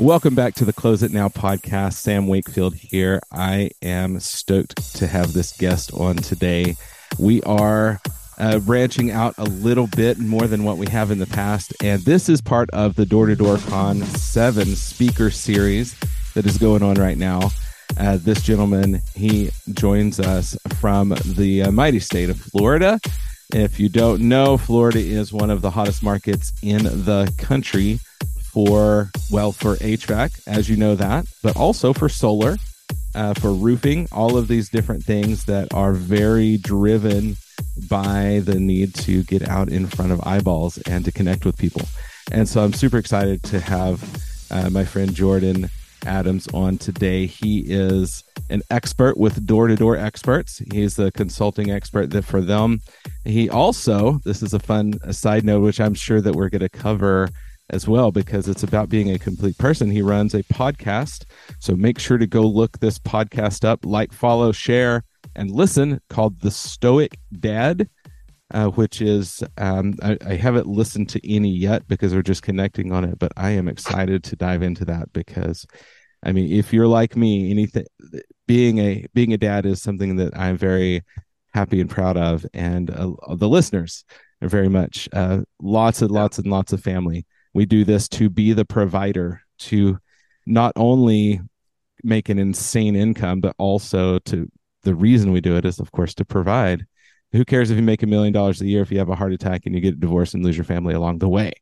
Welcome back to the Close It Now podcast. Sam Wakefield here. I am stoked to have this guest on today. We are uh, branching out a little bit more than what we have in the past, and this is part of the Door to Door Con 7 speaker series that is going on right now. Uh, this gentleman, he joins us from the uh, mighty state of Florida. If you don't know, Florida is one of the hottest markets in the country for well for HVAC, as you know that, but also for solar, uh, for roofing, all of these different things that are very driven by the need to get out in front of eyeballs and to connect with people. And so I'm super excited to have uh, my friend Jordan Adams on today. He is an expert with door to door experts. He's a consulting expert that for them. He also, this is a fun side note, which I'm sure that we're going to cover as well because it's about being a complete person. He runs a podcast. So make sure to go look this podcast up, like, follow, share, and listen called The Stoic Dad, uh, which is, um, I, I haven't listened to any yet because we're just connecting on it, but I am excited to dive into that because. I mean, if you're like me, anything being a being a dad is something that I'm very happy and proud of, and uh, the listeners are very much. Uh, lots and lots and lots of family we do this to be the provider to not only make an insane income, but also to the reason we do it is, of course, to provide. Who cares if you make a million dollars a year if you have a heart attack and you get divorced and lose your family along the way?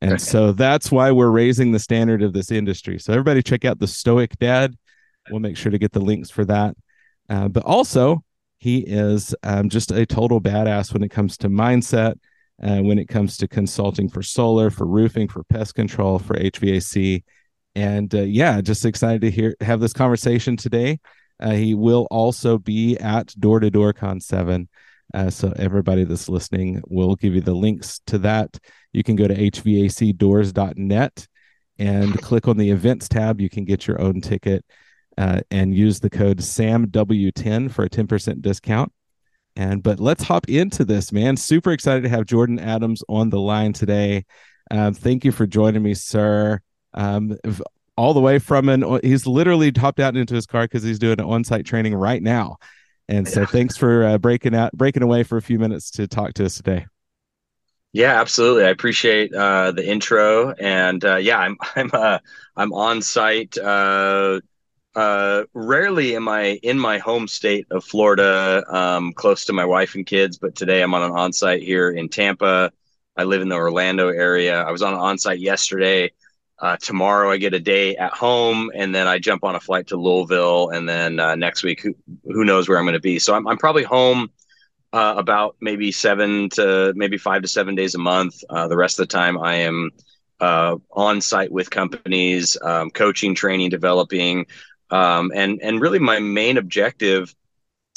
And right. so that's why we're raising the standard of this industry. So everybody check out the Stoic Dad. We'll make sure to get the links for that. Uh, but also, he is um, just a total badass when it comes to mindset uh, when it comes to consulting for solar, for roofing, for pest control, for HVAC. And uh, yeah, just excited to hear have this conversation today. Uh, he will also be at Door to Door Con 7. Uh, so everybody that's listening, we'll give you the links to that. You can go to hvacdoors.net and click on the events tab. You can get your own ticket uh, and use the code SAMW10 for a 10% discount. And but let's hop into this, man. Super excited to have Jordan Adams on the line today. Um, thank you for joining me, sir. Um, all the way from an he's literally hopped out into his car because he's doing an on-site training right now. And so, yeah. thanks for uh, breaking out, breaking away for a few minutes to talk to us today. Yeah, absolutely. I appreciate uh, the intro, and uh, yeah, I'm I'm uh, I'm on site uh, rarely am I in my home state of Florida, um, close to my wife and kids. But today I'm on an onsite here in Tampa. I live in the Orlando area. I was on an onsite yesterday. Uh, tomorrow I get a day at home, and then I jump on a flight to Louisville, and then uh, next week who who knows where I'm going to be. So I'm I'm probably home uh, about maybe seven to maybe five to seven days a month. Uh, the rest of the time I am uh, on site with companies, um, coaching, training, developing, um, and and really my main objective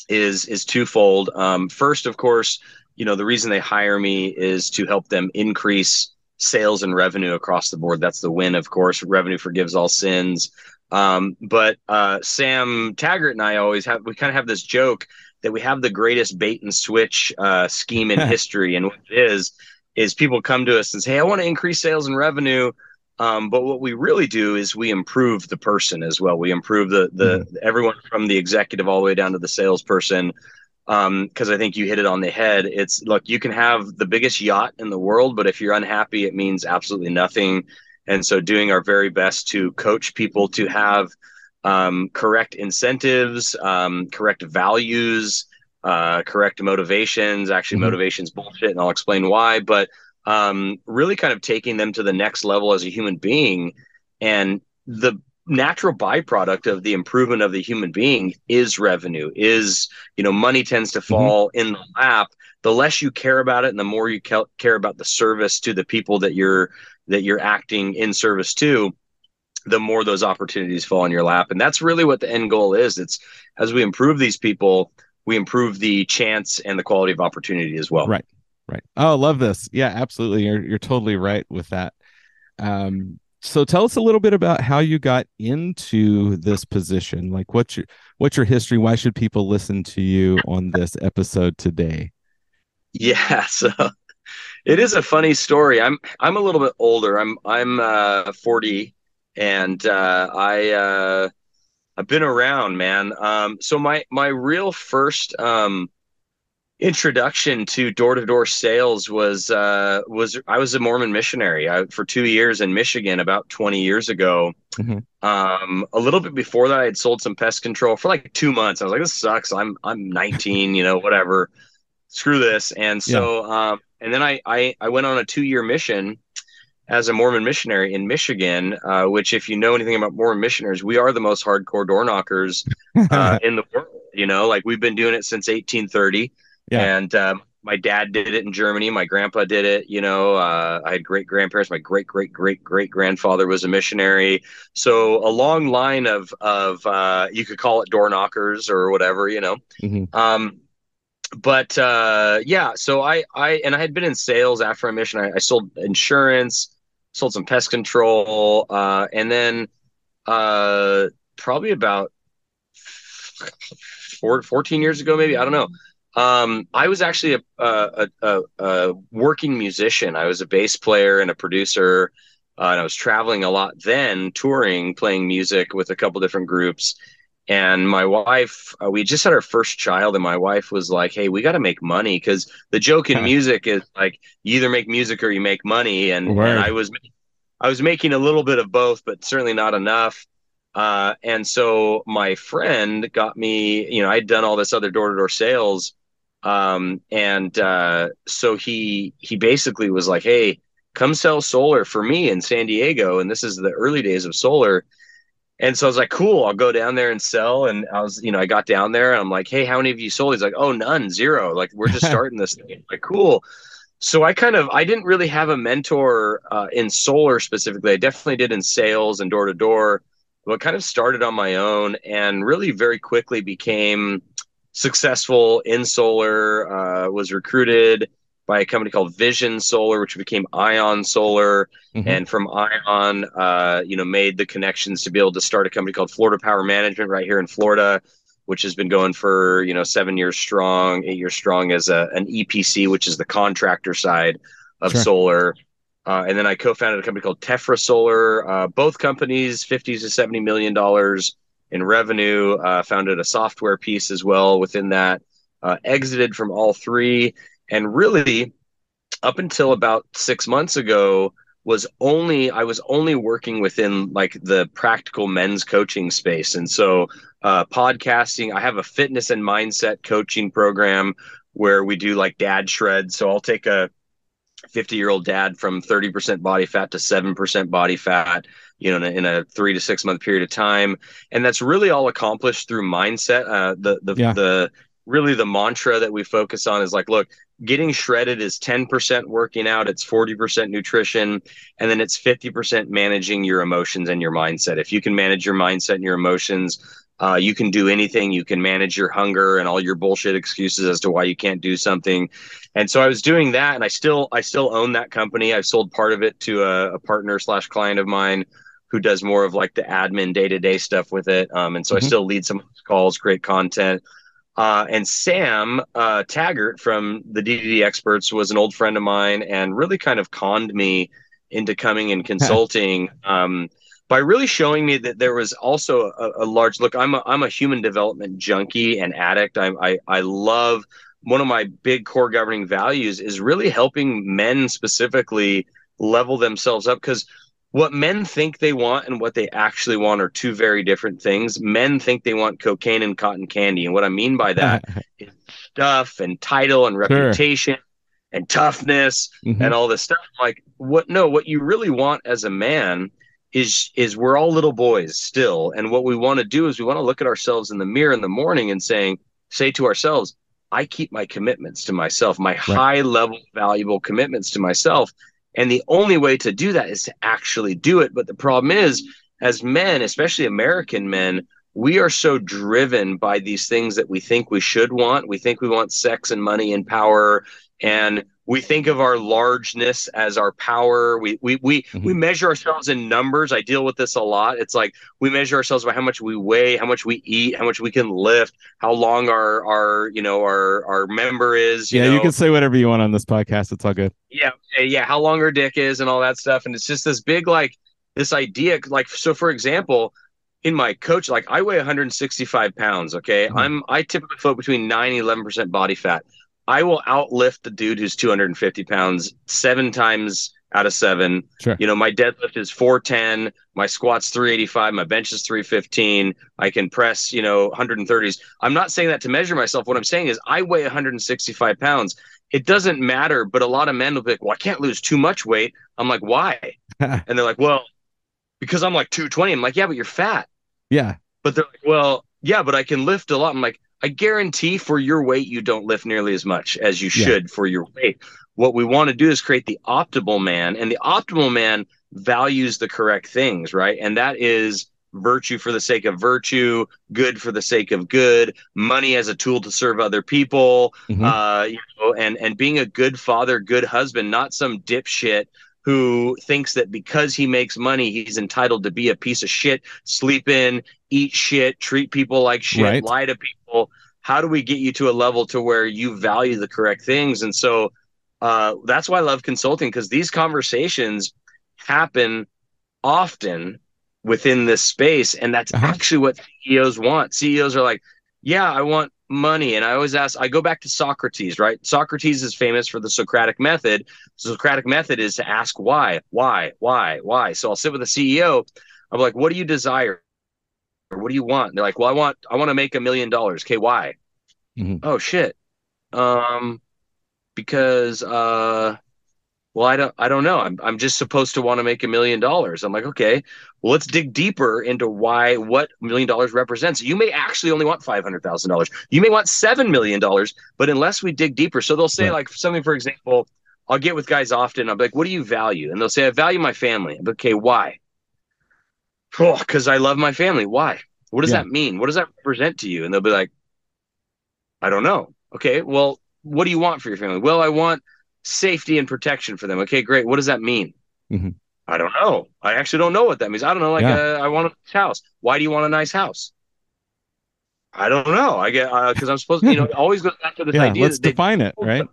is is twofold. Um, first, of course, you know the reason they hire me is to help them increase sales and revenue across the board. That's the win, of course. Revenue forgives all sins. Um, but uh, Sam Taggart and I always have we kind of have this joke that we have the greatest bait and switch uh, scheme in history, and what it is is people come to us and say, "Hey, I want to increase sales and revenue." Um, but what we really do is we improve the person as well. We improve the the mm-hmm. everyone from the executive all the way down to the salesperson. Because um, I think you hit it on the head. It's look, you can have the biggest yacht in the world, but if you're unhappy, it means absolutely nothing. And so, doing our very best to coach people to have um, correct incentives, um, correct values, uh, correct motivations. Actually, mm-hmm. motivations bullshit, and I'll explain why. But um, really kind of taking them to the next level as a human being. And the natural byproduct of the improvement of the human being is revenue, is, you know, money tends to mm-hmm. fall mm-hmm. in the lap. The less you care about it and the more you care about the service to the people that you're that you're acting in service to, the more those opportunities fall in your lap. And that's really what the end goal is. It's as we improve these people, we improve the chance and the quality of opportunity as well. Right. Right. Oh, love this. Yeah, absolutely. You're you're totally right with that. Um, so tell us a little bit about how you got into this position. Like what's your what's your history? Why should people listen to you on this episode today? Yeah, so it is a funny story. I'm I'm a little bit older. I'm I'm uh 40 and uh I uh I've been around, man. Um so my my real first um introduction to door to door sales was uh, was I was a Mormon missionary I, for two years in Michigan about 20 years ago. Mm-hmm. Um, a little bit before that, I had sold some pest control for like two months. I was like, "This sucks. I'm I'm 19, you know, whatever. Screw this." And so, yeah. um, and then I, I I went on a two year mission as a Mormon missionary in Michigan, uh, which, if you know anything about Mormon missionaries, we are the most hardcore door knockers uh, in the world. You know, like we've been doing it since 1830. Yeah. And um, my dad did it in Germany. My grandpa did it. You know, uh, I had great grandparents. My great great great great grandfather was a missionary. So a long line of of uh, you could call it door knockers or whatever. You know. Mm-hmm. Um, but uh, yeah, so I I and I had been in sales after my mission. I, I sold insurance, sold some pest control, uh, and then uh, probably about 14 years ago, maybe I don't know. Um, I was actually a, a, a, a, working musician. I was a bass player and a producer, uh, and I was traveling a lot then, touring, playing music with a couple different groups. And my wife, uh, we just had our first child, and my wife was like, "Hey, we got to make money because the joke in music is like you either make music or you make money." And, and I was, I was making a little bit of both, but certainly not enough. Uh, and so my friend got me, you know, I'd done all this other door to door sales um, and uh, so he he basically was like, "Hey, come sell solar for me in San Diego." And this is the early days of solar. And so I was like, "Cool, I'll go down there and sell." And I was, you know, I got down there and I'm like, "Hey, how many of you sold?" He's like, "Oh, none, zero. Like we're just starting this thing." I'm like, cool. So I kind of I didn't really have a mentor uh, in solar specifically. I definitely did in sales and door to door, but kind of started on my own and really very quickly became successful in solar, uh, was recruited by a company called Vision Solar, which became Ion Solar, mm-hmm. and from Ion, uh, you know, made the connections to be able to start a company called Florida Power Management right here in Florida, which has been going for you know seven years strong, eight years strong as a, an EPC, which is the contractor side of sure. solar. Uh, and then I co-founded a company called Tefra Solar. Uh, both companies, fifty to seventy million dollars in revenue, uh, founded a software piece as well within that, uh, exited from all three, and really up until about six months ago was only I was only working within like the practical men's coaching space, and so uh, podcasting. I have a fitness and mindset coaching program where we do like dad shreds. So I'll take a 50 year old dad from 30% body fat to 7% body fat you know in a, in a, three to six month period of time and that's really all accomplished through mindset uh, the the, yeah. the really the mantra that we focus on is like look getting shredded is 10% working out it's 40% nutrition and then it's 50% managing your emotions and your mindset if you can manage your mindset and your emotions uh, you can do anything. You can manage your hunger and all your bullshit excuses as to why you can't do something. And so I was doing that, and I still I still own that company. I've sold part of it to a, a partner slash client of mine who does more of like the admin day to day stuff with it. Um, and so mm-hmm. I still lead some calls, great content. Uh, and Sam uh, Taggart from the D2D Experts was an old friend of mine and really kind of conned me into coming and consulting. um, by really showing me that there was also a, a, large look. I'm a, I'm a human development junkie and addict. I, I I love one of my big core governing values is really helping men specifically level themselves up because what men think they want and what they actually want are two very different things. Men think they want cocaine and cotton candy, and what I mean by that is stuff and title and reputation. Sure and toughness Mhm. and all this stuff. Like what no, what you really want as a man is is we're all little boys still. And what we want to do is we want to look at ourselves in the mirror in the morning and saying, say to ourselves, I keep my commitments to myself, my high level valuable commitments to myself. And the only way to do that is to actually do it. But the problem is, as men, especially American men, we are so driven by these things that we think we should want. We think we want sex and money and power. And we think of our largeness as our power. We we we Mhm. we measure ourselves in numbers. I deal with this a lot. It's like we measure ourselves by how much we weigh, how much we eat, how much we can lift, how long our our you know our our member is. You yeah, know? you can say whatever you want on this podcast. It's all good. yeah uh, yeah how long our dick is and all that stuff and it's just this big like this idea like so for example in my coach like i weigh 165 pounds okay Mhm. i'm i typically float between 9 and 11 percent body fat i will outlift the dude who's 250 pounds seven times out of seven Sure. you know my deadlift is 410 my squat's 385 my bench is 315 i can press you know 130s i'm not saying that to measure myself what i'm saying is i weigh 165 pounds it doesn't matter. But a lot of men will be like, well, I can't lose too much weight. I'm like, why? and they're like, well, because I'm like 220. I'm like, yeah, but you're fat. Yeah. But they're like, well, yeah, but I can lift a lot. I'm like, I guarantee for your weight, you don't lift nearly as much as you Yeah. should for your weight. What we want to do is create the optimal man, and the optimal man values the correct things, right? And that is virtue for the sake of virtue, good for the sake of good, money as a tool to serve other people, Mhm. uh, you know, and and being a good father, good husband, not some dipshit who thinks that because he makes money, he's entitled to be a piece of shit, sleep in, eat shit, treat people like shit, Right. lie to people. How do we get you to a level to where you value the correct things? And so uh, that's why I love consulting because these conversations happen often within this space, and that's Uh-huh. actually what CEOs want. CEOs are like, "Yeah, I want money," and I always ask. I go back to Socrates, right? Socrates is famous for the Socratic method. The Socratic method is to ask why, why, why, why. So I'll sit with a CEO. I'm like, "What do you desire?" Or what do you want? They're like, well, I want I want to make a million dollars. Okay, why? Mhm. Oh shit. Um, because uh, well, I don't I don't know. I'm I'm just supposed to want to make a million dollars. I'm like, okay, well, let's dig deeper into why what million dollars represents. You may actually only want five hundred thousand dollars. You may want seven million dollars, but unless we dig deeper, so they'll say Right. like something, for example. I'll get with guys often. I'm like, what do you value? And they'll say, I value my family. I'm like, okay, why? Oh, because I love my family. Why? What does Yeah. that mean? What does that represent to you? And they'll be like, I don't know. Okay, well, what do you want for your family? Well, I want safety and protection for them. Okay, great. What does that mean? Mhm. I don't know. I actually don't know what that means. I don't know. Like, Yeah. uh, I want a nice house. Why do you want a nice house? I don't know. I get because I'm supposed to. You know, always goes back to this Yeah. idea. Let's that they- define it, right?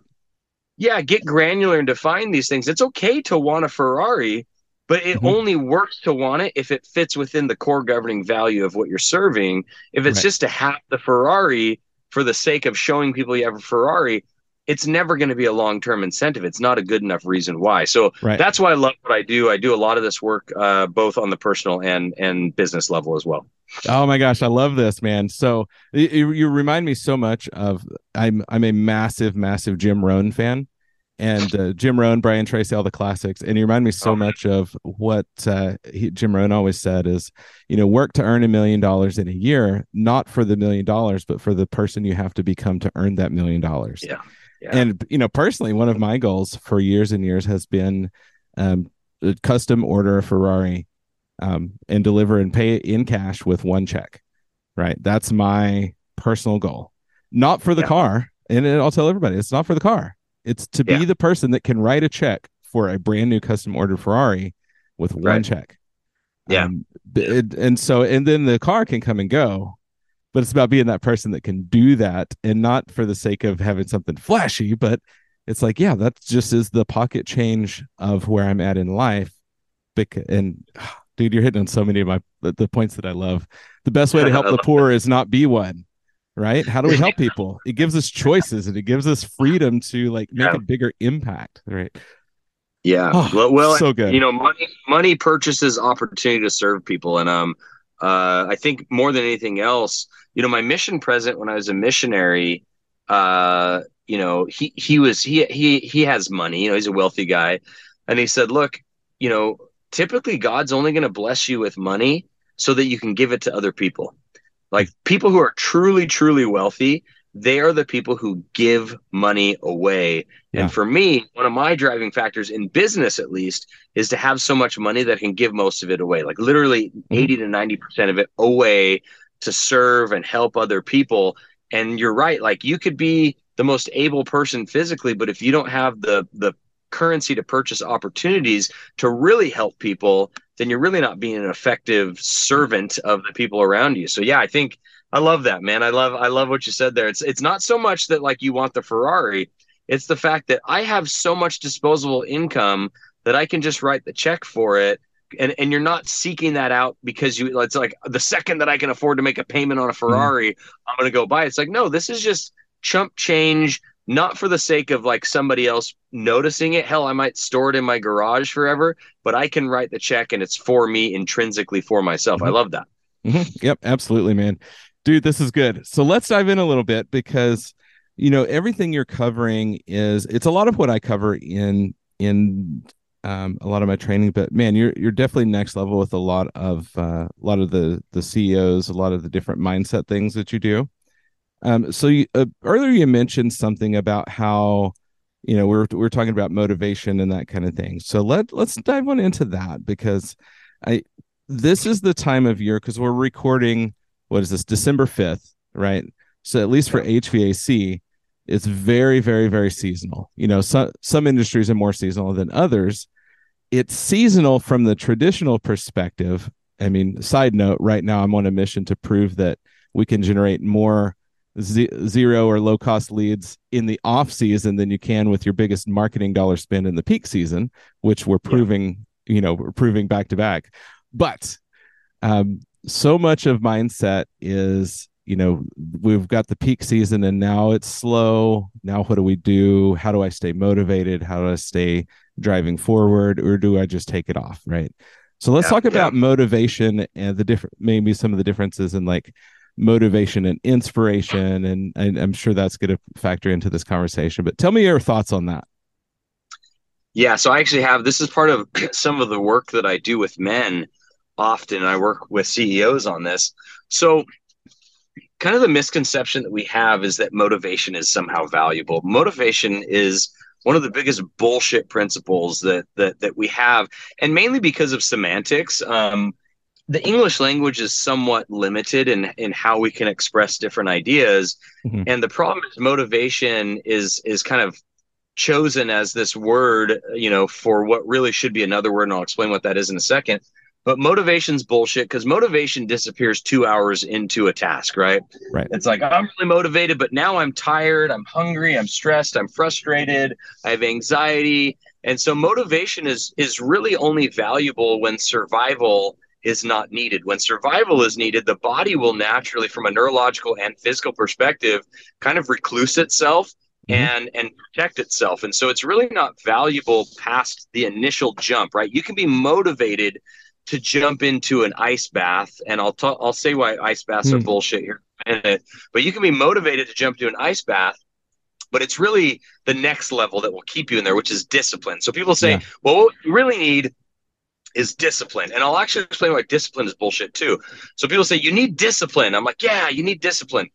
yeah, get granular and define these things. It's okay to want a Ferrari, but it Mhm. only works to want it if it fits within the core governing value of what you're serving. If it's Right. just to have the Ferrari for the sake of showing people you have a Ferrari, it's never going to be a long term incentive. It's not a good enough reason why. So Right. that's why I love what I do. I do a lot of this work uh, both on the personal and and business level as well. Oh my gosh, I love this, man. So you, you- you remind me so much of I'm I'm a massive, massive Jim Rohn fan, and uh, Jim Rohn, Brian Tracy, all the classics, and you remind me so Oh. much of what uh, he, Jim Rohn always said is, you know, work to earn a million dollars in a year, not for the million dollars, but for the person you have to become to earn that million dollars. Yeah. Yeah. And you know, personally, one of my goals for years and years has been um, a custom order a Ferrari um, and deliver and pay it in cash with one check. Right. That's my personal goal. Not for the Yeah. car. And I'll tell everybody, it's not for the car. It's to be Yeah. the person that can write a check for a brand new custom ordered Ferrari with one Right. check. Yeah. Um, it- and so, and then the car can come and go, but it's about being that person that can do that and not for the sake of having something flashy, but it's like, yeah, that just is the pocket change of where I'm at in life. And dude, you're hitting on so many of my the, the points that I love. The best way to help the poor is not be one. Right? How do we help people? It gives us choices and it gives us freedom to like make Yeah. a bigger impact. Right. Yeah. Oh, well, well, so good. you know, money money purchases opportunity to serve people, and um, uh, I think more than anything else, you know, my mission present when I was a missionary, uh, you know, he he was he he he has money, you know, he's a wealthy guy, and he said, look, you know, typically God's only going to bless you with money so that you can give it to other people. Like people who are truly truly wealthy, they are the people who give money away. Yeah. And for me, one of my driving factors in business, at least, is to have so much money that I can give most of it away, like literally mm-hmm. 80 to 90% of it away to serve and help other people. And you're right, like you could be the most able person physically, but if you don't have the the currency to purchase opportunities to really help people, then you're really not being an effective servant of the people around you. So yeah, I think I love that, man. I love I love what you said there. It's it's not so much that like you want the Ferrari, it's the fact that I have so much disposable income that I can just write the check for it. And and you're not seeking that out because you it's like the second that I can afford to make a payment on a Ferrari, mm-hmm. I'm gonna go buy it. It's like, no, this is just chump change, not for the sake of like somebody else noticing it. Hell, I might store it in my garage forever, but I can write the check and it's for me intrinsically for myself. Mm-hmm. I love that. Mm-hmm. Yep, absolutely, man dude this is good so let's dive in a little bit because you know everything you're covering is it's a lot of what i cover in in um, a lot of my training but man you're you're definitely next level with a lot of uh, a lot of the the ceos a lot of the different mindset things that you do um, so you, uh, earlier you mentioned something about how you know we're we're talking about motivation and that kind of thing so let let's dive on into that because i this is the time of year because we're recording what is this December 5th, right? So at least for HVAC, it's very, very, very seasonal. You know, some some industries are more seasonal than others. It's seasonal from the traditional perspective. I mean, side note, right now I'm on a mission to prove that we can generate more z- zero or low cost leads in the off season than you can with your biggest marketing dollar spend in the peak season, which we're proving, yeah. you know, we're proving back to back. But um, so much of mindset is you know we've got the peak season and now it's slow now what do we do how do i stay motivated how do i stay driving forward or do i just take it off right so let's yeah, talk about yeah. motivation and the different maybe some of the differences in like motivation and inspiration and, and i'm sure that's going to factor into this conversation but tell me your thoughts on that yeah so i actually have this is part of some of the work that i do with men often. I work with CEOs on this. So, kind of the misconception that we have is that motivation is somehow valuable. Motivation is one of the biggest bullshit principles that that that we have, and mainly because of semantics. Um, the English language is somewhat limited in in how we can express different ideas, mm-hmm. and the problem is motivation is is kind of chosen as this word, you know, for what really should be another word, and I'll explain what that is in a second. But motivation's bullshit because motivation disappears two hours into a task, right? Right. It's like I'm really motivated, but now I'm tired, I'm hungry, I'm stressed, I'm frustrated, I have anxiety. And so motivation is is really only valuable when survival is not needed. When survival is needed, the body will naturally, from a neurological and physical perspective, kind of recluse itself mm-hmm. and and protect itself. And so it's really not valuable past the initial jump, right? You can be motivated to jump into an ice bath, and I'll talk. I'll say why ice baths mm. are hmm. bullshit here in a minute. But you can be motivated to jump into an ice bath, but it's really the next level that will keep you in there, which is discipline. So people say, yeah. well, what you really need is discipline. And I'll actually explain why discipline is bullshit too. So people say, you need discipline. I'm like, yeah, you need discipline.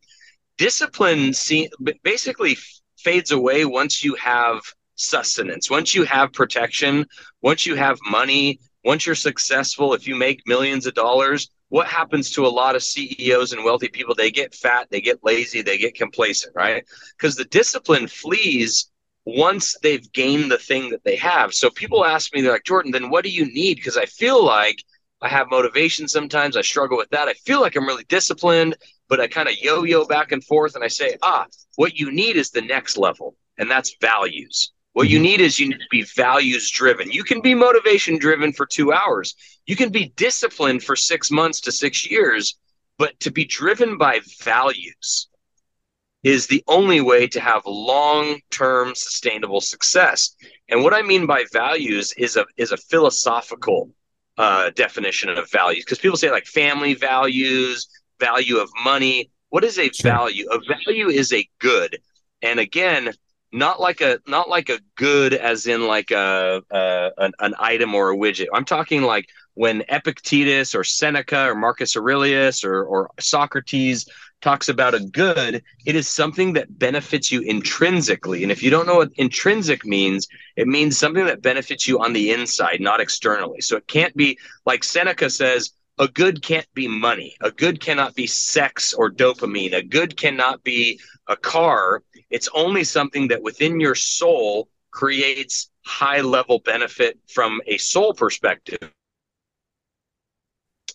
Discipline see, basically fades away once you have sustenance, once you have protection, once you have money, once you're successful, if you make millions of dollars, what happens to a lot of CEOs and wealthy people? They get fat, they get lazy, they get complacent, right? Because the discipline flees once they've gained the thing that they have. So people ask me, they're like, Jordan, then what do you need? Because I feel like I have motivation sometimes. I struggle with that. I feel like I'm really disciplined, but I kind of yo yo back and forth. And I say, ah, what you need is the next level, and that's values. What you mm-hmm. need is you need to be values driven. You can be motivation driven for two hours. You can be disciplined for six months to six years, but to be driven by values is the only way to have long term sustainable success. And what I mean by values is a is a philosophical uh, definition of values because people say like family values, value of money. What is a sure. value? A value is a good. And again, not like a not like a good as in like a, a an, an item or a widget. I'm talking like when Epictetus or Seneca or Marcus Aurelius or, or Socrates talks about a good, it is something that benefits you intrinsically. And if you don't know what intrinsic means, it means something that benefits you on the inside, not externally. So it can't be like Seneca says, a good can't be money. A good cannot be sex or dopamine. A good cannot be a car. It's only something that within your soul creates high level benefit from a soul perspective.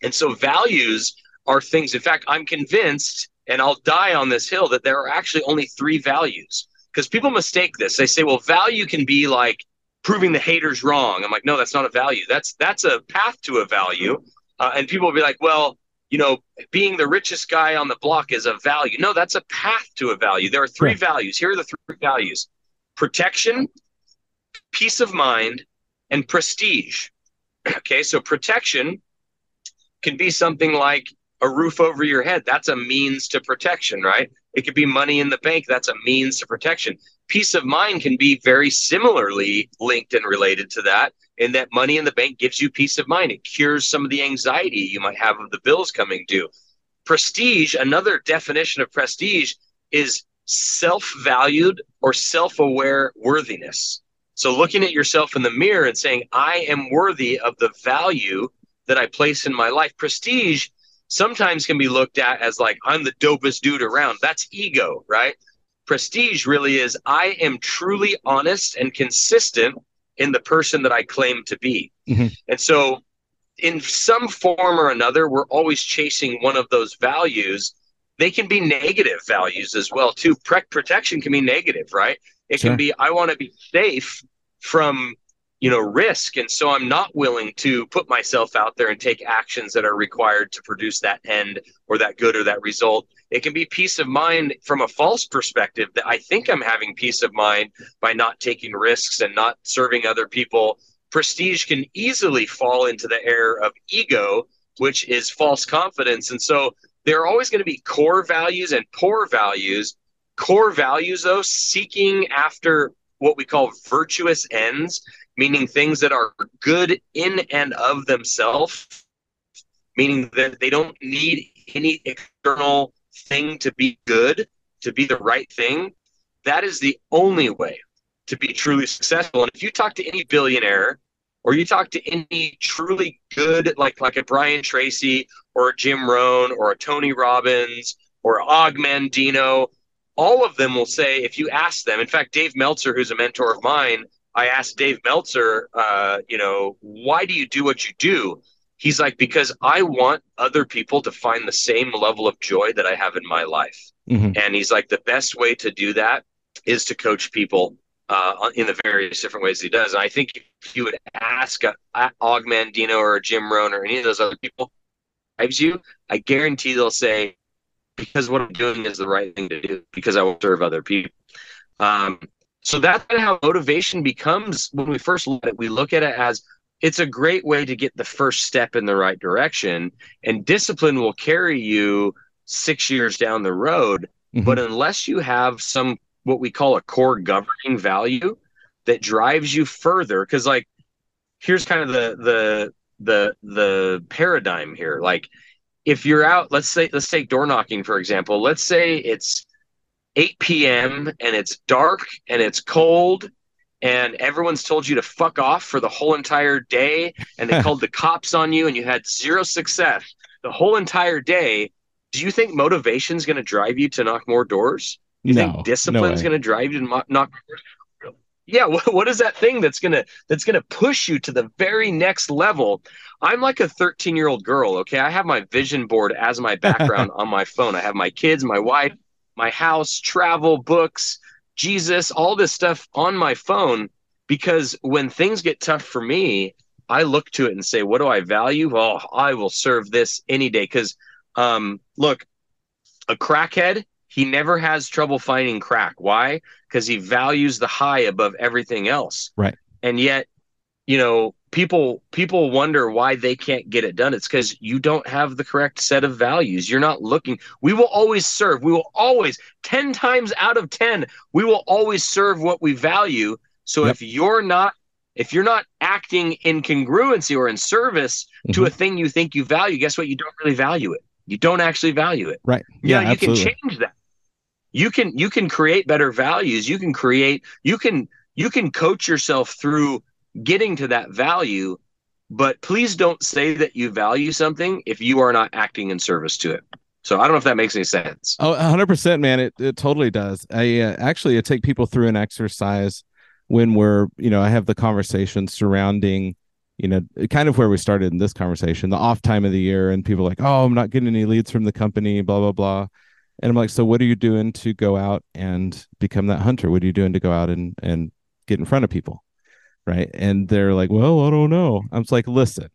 And so values are things, in fact, I'm convinced, and I'll die on this hill, that there are actually only three values. Because people mistake this. They say, well, value can be like proving the haters wrong. I'm like, no, that's not a value. That's that's a path to a value. Uh, and people will be like, well, you know, being the richest guy on the block is a value. No, that's a path to a value. There are three values. Here are the three values protection, peace of mind, and prestige. Okay, so protection can be something like a roof over your head. That's a means to protection, right? It could be money in the bank. That's a means to protection. Peace of mind can be very similarly linked and related to that, in that money in the bank gives you peace of mind. It cures some of the anxiety you might have of the bills coming due. Prestige, another definition of prestige, is self valued or self aware worthiness. So looking at yourself in the mirror and saying, I am worthy of the value that I place in my life. Prestige sometimes can be looked at as like, I'm the dopest dude around. That's ego, right? Prestige really is, I am truly honest and consistent in the person that I claim to be. Mm-hmm. And so, in some form or another, we're always chasing one of those values. They can be negative values as well, too. Pre- protection can be negative, right? It sure. can be, I want to be safe from you know risk. And so i'm not willing to put myself out there and take actions that are required to produce that end or that good or that result. It can be peace of mind from a false perspective that i think i'm having peace of mind by not taking risks and not serving other people. Prestige can easily fall into the air of ego which is false confidence. And so there are always going to be core values and poor values. Core values though seeking after what we call virtuous ends meaning things that are good in and of themselves, meaning that they don't need any external thing to be good, to be the right thing. That is the only way to be truly successful. And if you talk to any billionaire or you talk to any truly good, like like a Brian Tracy or a Jim Rohn or a Tony Robbins or Og Mandino, all of them will say, if you ask them, in fact, Dave Meltzer, who's a mentor of mine, I asked Dave Meltzer, uh, you know, why do you do what you do? He's like, because I want other people to find the same level of joy that I have in my life. Mm-hmm. And he's like, the best way to do that is to coach people uh, in the various different ways he does. And I think if you would ask a, a Og Mandino or a Jim Rohn or any of those other people, you, I guarantee they'll say, because what I'm doing is the right thing to do, because I will serve other people. Um, so that's how motivation becomes when we first look at it. We look at it as it's a great way to get the first step in the right direction, and discipline will carry you six years down the road. Mm-hmm. But unless you have some what we call a core governing value that drives you further, because like here's kind of the the the the paradigm here. Like if you're out, let's say let's take door knocking for example. Let's say it's 8 p.m. and it's dark and it's cold and everyone's told you to fuck off for the whole entire day and they called the cops on you and you had zero success the whole entire day. Do you think motivation is going to drive you to knock more doors? You no, think discipline is no going to drive you to knock doors? Yeah what, what is that thing that's going to that's going to push you to the very next level? I'm like a 13 year old girl okay? I have my vision board as my background on my phone. I have my kids my wife my house, travel, books, Jesus, all this stuff on my phone because when things get tough for me, I look to it and say, what do I value? Oh, I will serve this any day. Because, um, look, a crackhead, he never has trouble finding crack. Why? Because he values the high above everything else. Right. And yet, you know, people people wonder why they can't get it done. It's because you don't have the correct set of values. You're not looking. We will always serve. We will always 10 times out of 10 we will always serve what we value. So yep. if you're not if you're not acting in congruency or in service mm-hmm. to a thing you think you value guess what? You don't really value it. You don't actually value it. Right. Yeah you, you can change that. You can you can create better values. You can create you can you can coach yourself through getting to that value but please don't say that you value something if you are not acting in service to it. So i don't know if that makes any sense. Oh 100% man. It, it totally does. I uh, actually I take people through an exercise when we're you know i have the conversation surrounding you know kind of where we started in this conversation the off time of the year and people like oh i'm not getting any leads from the company blah blah blah. And i'm like so what are you doing to go out and become that hunter? What are you doing to go out and and get in front of people right? And they're like well i don't know. I'm like listen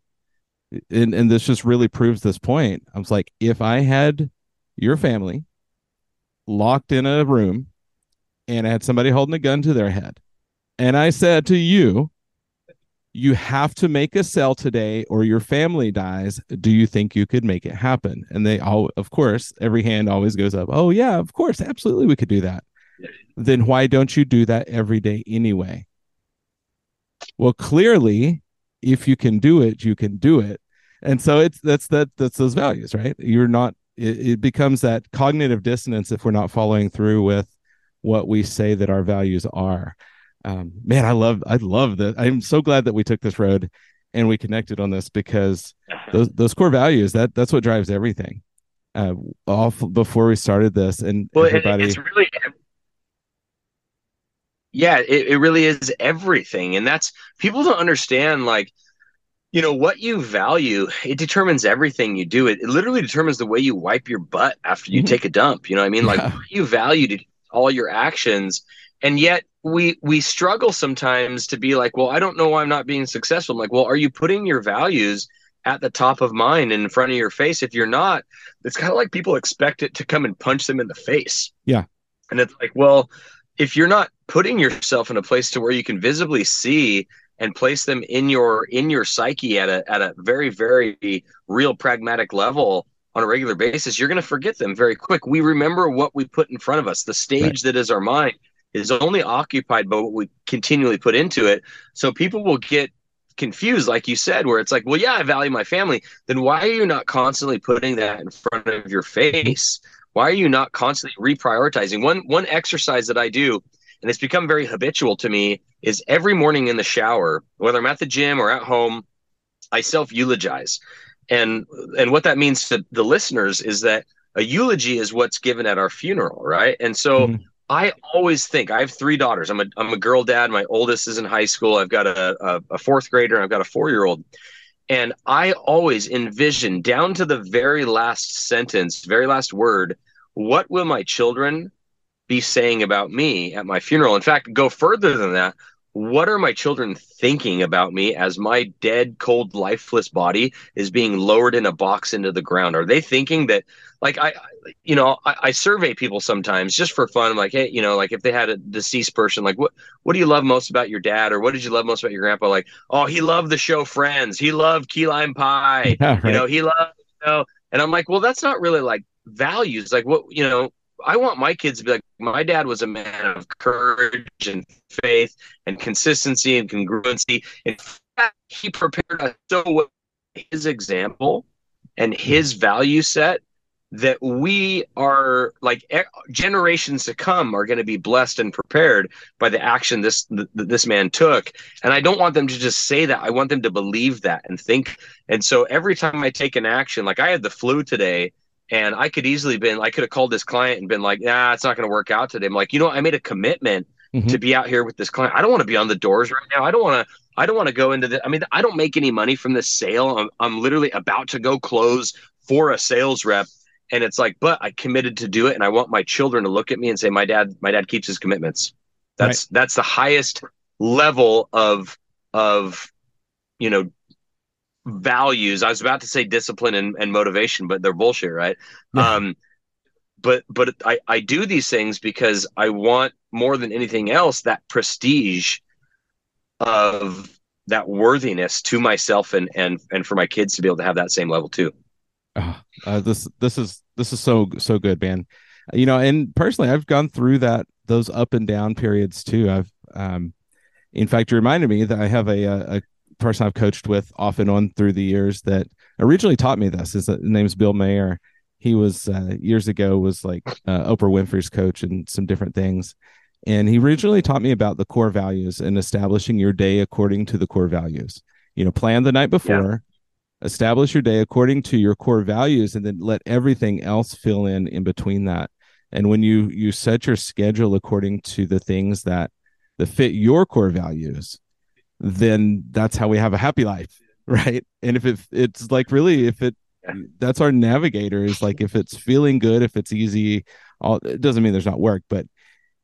and and this just really proves this point. I was like if i had your family locked in a room and I had somebody holding a gun to their head and i said to you you have to make a sale today or your family dies. Do you think you could make it happen and they all of course every hand always goes up oh yeah of course absolutely we could do that. Then why don't you do that every day anyway well clearly if you can do it you can do it and so it's that's that that's those values right you're not it, it becomes that cognitive dissonance if we're not following through with what we say that our values are um, man, I love I love that. I'm so glad that we took this road and we connected on this because those those core values that that's what drives everything. Uh, off before we started this, and well, everybody, it's really yeah, it, it really is everything, and that's people don't understand like you know what you value it determines everything you do. It, it literally determines the way you wipe your butt after you mm-hmm. take a dump you know what i mean? Like what you value all your actions and yet we we struggle sometimes to be like well i don't know why i'm not being successful. I'm like well are you putting your values at the top of mind and in front of your face? If you're not it's kind of like people expect it to come and punch them in the face. Yeah. And it's like well if you're not putting yourself in a place to where you can visibly see and place them in your in your psyche at a at a very very real pragmatic level on a regular basis you're going to forget them very quick we remember what we put in front of us the stage right. that is our mind is only occupied by what we continually put into it. So people will get confused, like you said, where it's like, well, yeah, I value my family. Then why are you not constantly putting that in front of your face? Why are you not constantly reprioritizing? One one exercise that I do, and it's become very habitual to me, is every morning in the shower, whether I'm at the gym or at home, I self eulogize. And and what that means to the listeners is that a eulogy is what's given at our funeral, right? And so mm-hmm. I always think I have three daughters. I'm a I'm a girl dad. My oldest is in high school. I've got a a, a fourth grader. I've got a four year old, and I always envision down to the very last sentence, very last word. What will my children be saying about me at my funeral? In fact, go further than that what are my children thinking about me as my dead, cold, lifeless body is being lowered in a box into the ground? Are they thinking that, like, I, you know, I, I, survey people sometimes just for fun. I'm like, hey, you know, like if they had a deceased person, like, what, what do you love most about your dad, or what did you love most about your grandpa? Like, oh, he loved the show Friends. He loved key lime pie. Yeah, right. You know, he loved, you know, and I'm like, well, that's not really like values. Like, what, you know, I want my kids to be like, my dad was a man of courage and faith and consistency and congruency. In fact, he prepared us so well. His example and his value set that we are like generations to come are going to be blessed and prepared by the action this this man took and i don't want them to just say that i want them to believe that and think and so every time i take an action like i had the flu today and I could easily been, I could have called this client and been like, nah, it's not going to work out today. I'm like, you know, I made a commitment mm-hmm. to be out here with this client. I don't want to be on the doors right now. I don't want to, I don't want to go into the, I mean, I don't make any money from this sale. I'm, I'm literally about to go close for a sales rep. And it's like, but I committed to do it. And I want my children to look at me and say, my dad, my dad keeps his commitments. That's, right. that's the highest level of, of, you know, values. I was about to say discipline and, and motivation, but they're bullshit, right? Yeah. Um, but but I, I do these things because I want more than anything else that prestige of that worthiness to myself and and and for my kids to be able to have that same level too. Oh, uh, this this is this is so so good, man. You know, and personally, I've gone through that those up and down periods too. I've, um, in fact, you reminded me that I have a, a person I've coached with off and on through the years that originally taught me this. Is his name's Bill Mayer. He was uh, years ago was like uh, Oprah Winfrey's coach and some different things, and he originally taught me about the core values and establishing your day according to the core values. You know, plan the night before, yeah. establish your day according to your core values, and then let everything else fill in in between that. And when you you set your schedule according to the things that that fit your core values, then that's how we have a happy life, right? And if it, it's like really, if it that's our navigator is like if it's feeling good, if it's easy, all it doesn't mean there's not work, but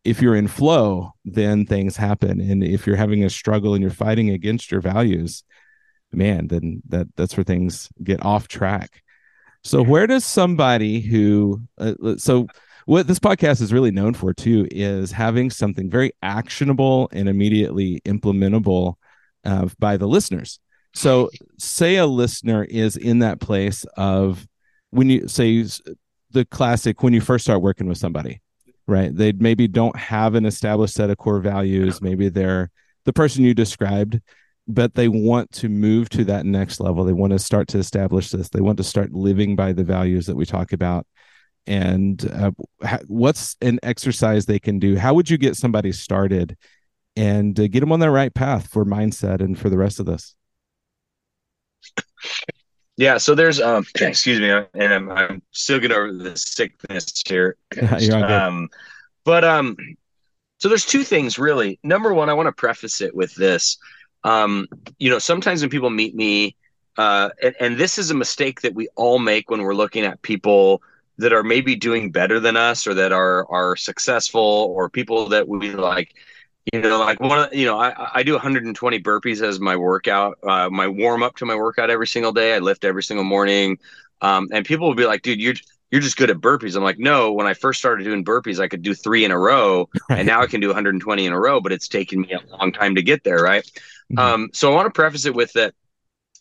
if you're in flow, then things happen. And if you're having a struggle and you're fighting against your values, man, then that that's where things get off track. So where does somebody who uh, so what this podcast is really known for too is having something very actionable and immediately implementable uh, by the listeners. So say a listener is in that place of when you say the classic when you first start working with somebody right? They maybe don't have an established set of core values. Maybe they're the person you described but they want to move to that next level. They want to start to establish this. They want to start living by the values that we talk about. And uh, what's an exercise they can do? How would you get somebody started and uh, get them on the right path for mindset and for the rest of this yeah, so there's um excuse me, and I'm I'm still getting over the sickness here. um, but um, so there's two things really. Number one, I want to preface it with this. Um, you know, sometimes when people meet me, uh, and, and this is a mistake that we all make when we're looking at people that are maybe doing better than us or that are are successful or people that we like you know like one of you know i i do 120 burpees as my workout uh, my warm up to my workout every single day i lift every single morning um, and people will be like dude you're you're just good at burpees i'm like no when i first started doing burpees i could do three in a row and now i can do 120 in a row but it's taken me a long time to get there right mm-hmm. um, so i want to preface it with that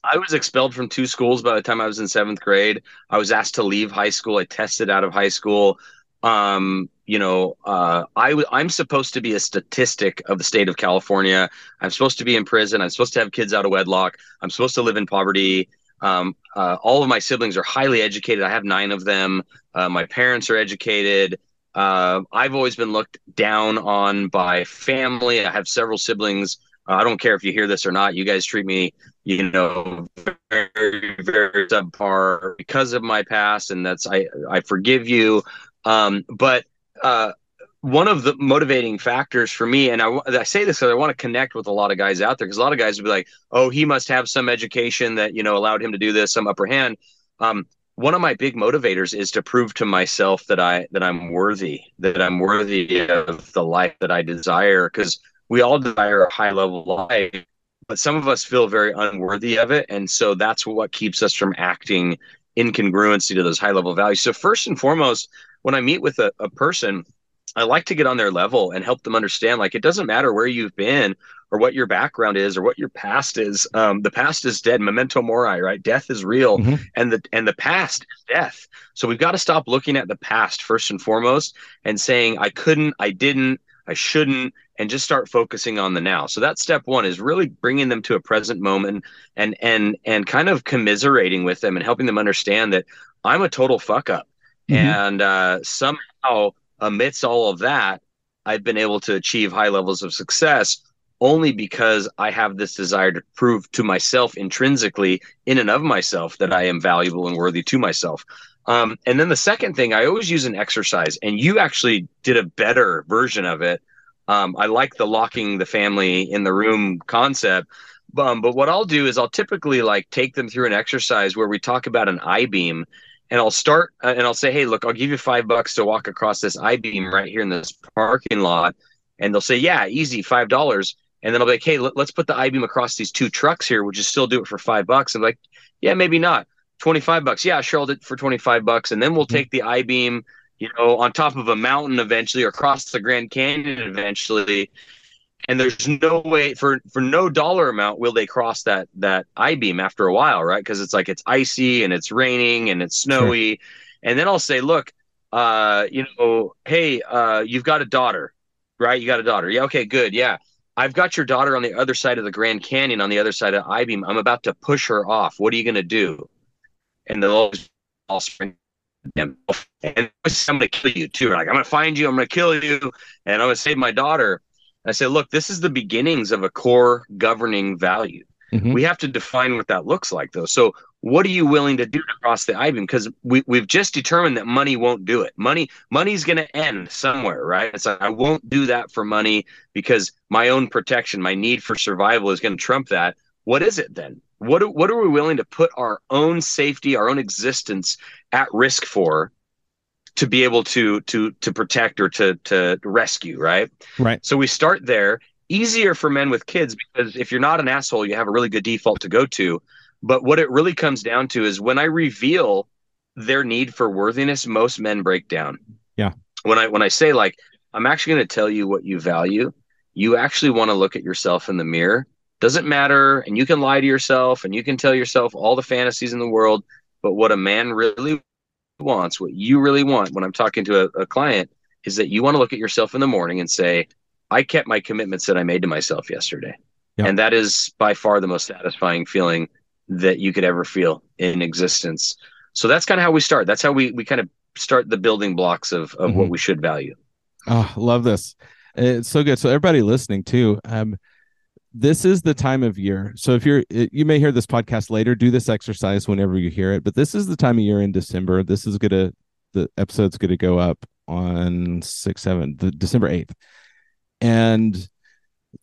I was expelled from two schools by the time I was in seventh grade. I was asked to leave high school. I tested out of high school um, you know, uh, I w- I'm supposed to be a statistic of the state of California. I'm supposed to be in prison. I'm supposed to have kids out of wedlock. I'm supposed to live in poverty. Um, uh, all of my siblings are highly educated. I have nine of them. Uh, my parents are educated. Uh, I've always been looked down on by family. I have several siblings. Uh, I don't care if you hear this or not. You guys treat me, you know, very, very subpar because of my past, and that's I. I forgive you. Um, but uh, one of the motivating factors for me, and I, I say this because I want to connect with a lot of guys out there, because a lot of guys would be like, "Oh, he must have some education that you know allowed him to do this, some upper hand." Um, one of my big motivators is to prove to myself that I that I'm worthy, that I'm worthy of the life that I desire, because we all desire a high level life, but some of us feel very unworthy of it, and so that's what keeps us from acting incongruency to those high level values. So first and foremost, when I meet with a, a person, I like to get on their level and help them understand like it doesn't matter where you've been or what your background is or what your past is. Um, the past is dead. Memento mori, right? Death is real, mm-hmm. and the and the past is death. So we've got to stop looking at the past first and foremost and saying I couldn't, I didn't, I shouldn't, and just start focusing on the now. So that's step one is really bringing them to a present moment and and and kind of commiserating with them and helping them understand that I'm a total fuck up Mm-hmm. And uh, somehow, amidst all of that, I've been able to achieve high levels of success only because I have this desire to prove to myself intrinsically, in and of myself, that I am valuable and worthy to myself. Um, and then the second thing, I always use an exercise, and you actually did a better version of it. Um, I like the locking the family in the room concept. Um, but what I'll do is I'll typically like take them through an exercise where we talk about an I beam and I'll start uh, and I'll say, hey, look, I'll give you five bucks to walk across this I beam right here in this parking lot. And they'll say, yeah, easy, five dollars. And then I'll be like, hey, let, us put the I beam across these two trucks here. Would you still do it for five bucks? I'm like, yeah, maybe not. 25 bucks. Yeah, sure, I'll do it for 25 bucks. And then we'll take the I beam, you know, on top of a mountain eventually or across the Grand Canyon eventually. And there's no way for for no dollar amount will they cross that that i beam after a while right? Because it's like it's icy and it's raining and it's snowy. Sure. and then i'll say look uh you know hey uh you've got a daughter right? You got a daughter. Yeah okay good yeah. I've got your daughter on the other side of the grand canyon on the other side of i beam. I'm about to push her off. What are you going to do? And they'll all spring them. And i'm going to kill you too. Like i'm going to find you. I'm going to kill you. And i'm going to save my daughter I say, look, this is the beginnings of a core governing value. Mm-hmm. We have to define what that looks like, though. So, what are you willing to do to cross the I beam? Because we, we've just determined that money won't do it. Money money's going to end somewhere, right? It's like I won't do that for money because my own protection, my need for survival, is going to trump that. What is it then? What what are we willing to put our own safety, our own existence at risk for to be able to to to protect or to to rescue, right? Right. So we start there. Easier for men with kids because if you're not an asshole, you have a really good default to go to. But what it really comes down to is when I reveal their need for worthiness, most men break down. Yeah. When I when I say like I'm actually going to tell you what you value, you actually want to look at yourself in the mirror. Doesn't matter, and you can lie to yourself, and you can tell yourself all the fantasies in the world. But what a man really wants, what you really want when I'm talking to a, a client is that you want to look at yourself in the morning and say, I kept my commitments that I made to myself yesterday. Yep. And that is by far the most satisfying feeling that you could ever feel in existence. So that's kind of how we start. That's how we, we kind of start the building blocks of, of mm-hmm. what we should value. Oh, love this. It's so good. So everybody listening too, um, this is the time of year. So if you're, you may hear this podcast later, do this exercise whenever you hear it. But this is the time of year in December. This is gonna, the episode's gonna go up on six, seven, the December eighth, and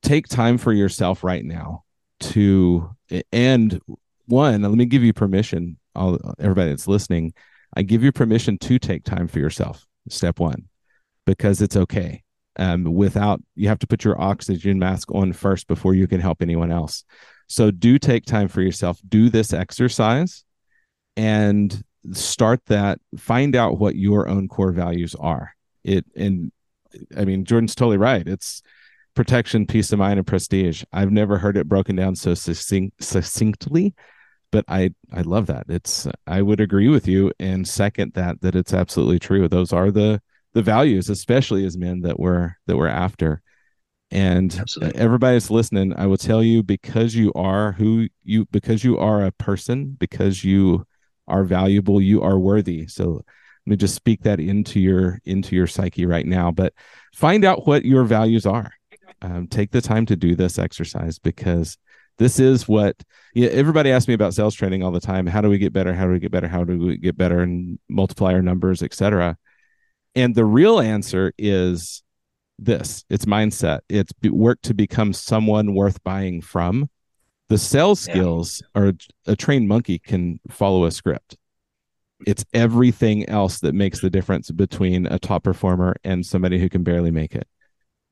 take time for yourself right now to and one. Let me give you permission. All everybody that's listening, I give you permission to take time for yourself. Step one, because it's okay um, without you have to put your oxygen mask on first before you can help anyone else. So do take time for yourself. Do this exercise and start that. Find out what your own core values are. It and I mean Jordan's totally right. It's protection, peace of mind, and prestige. I've never heard it broken down so succinct, succinctly, but I I love that. It's I would agree with you and second that that it's absolutely true. Those are the the values, especially as men that we're that we're after. And Absolutely. everybody's listening, I will tell you because you are who you because you are a person, because you are valuable, you are worthy. So let me just speak that into your into your psyche right now. But find out what your values are. Um, take the time to do this exercise because this is what yeah, everybody asks me about sales training all the time. How do we get better? How do we get better? How do we get better and multiply our numbers, et etc. And the real answer is this it's mindset, it's work to become someone worth buying from. The sales skills yeah. are a trained monkey can follow a script. It's everything else that makes the difference between a top performer and somebody who can barely make it.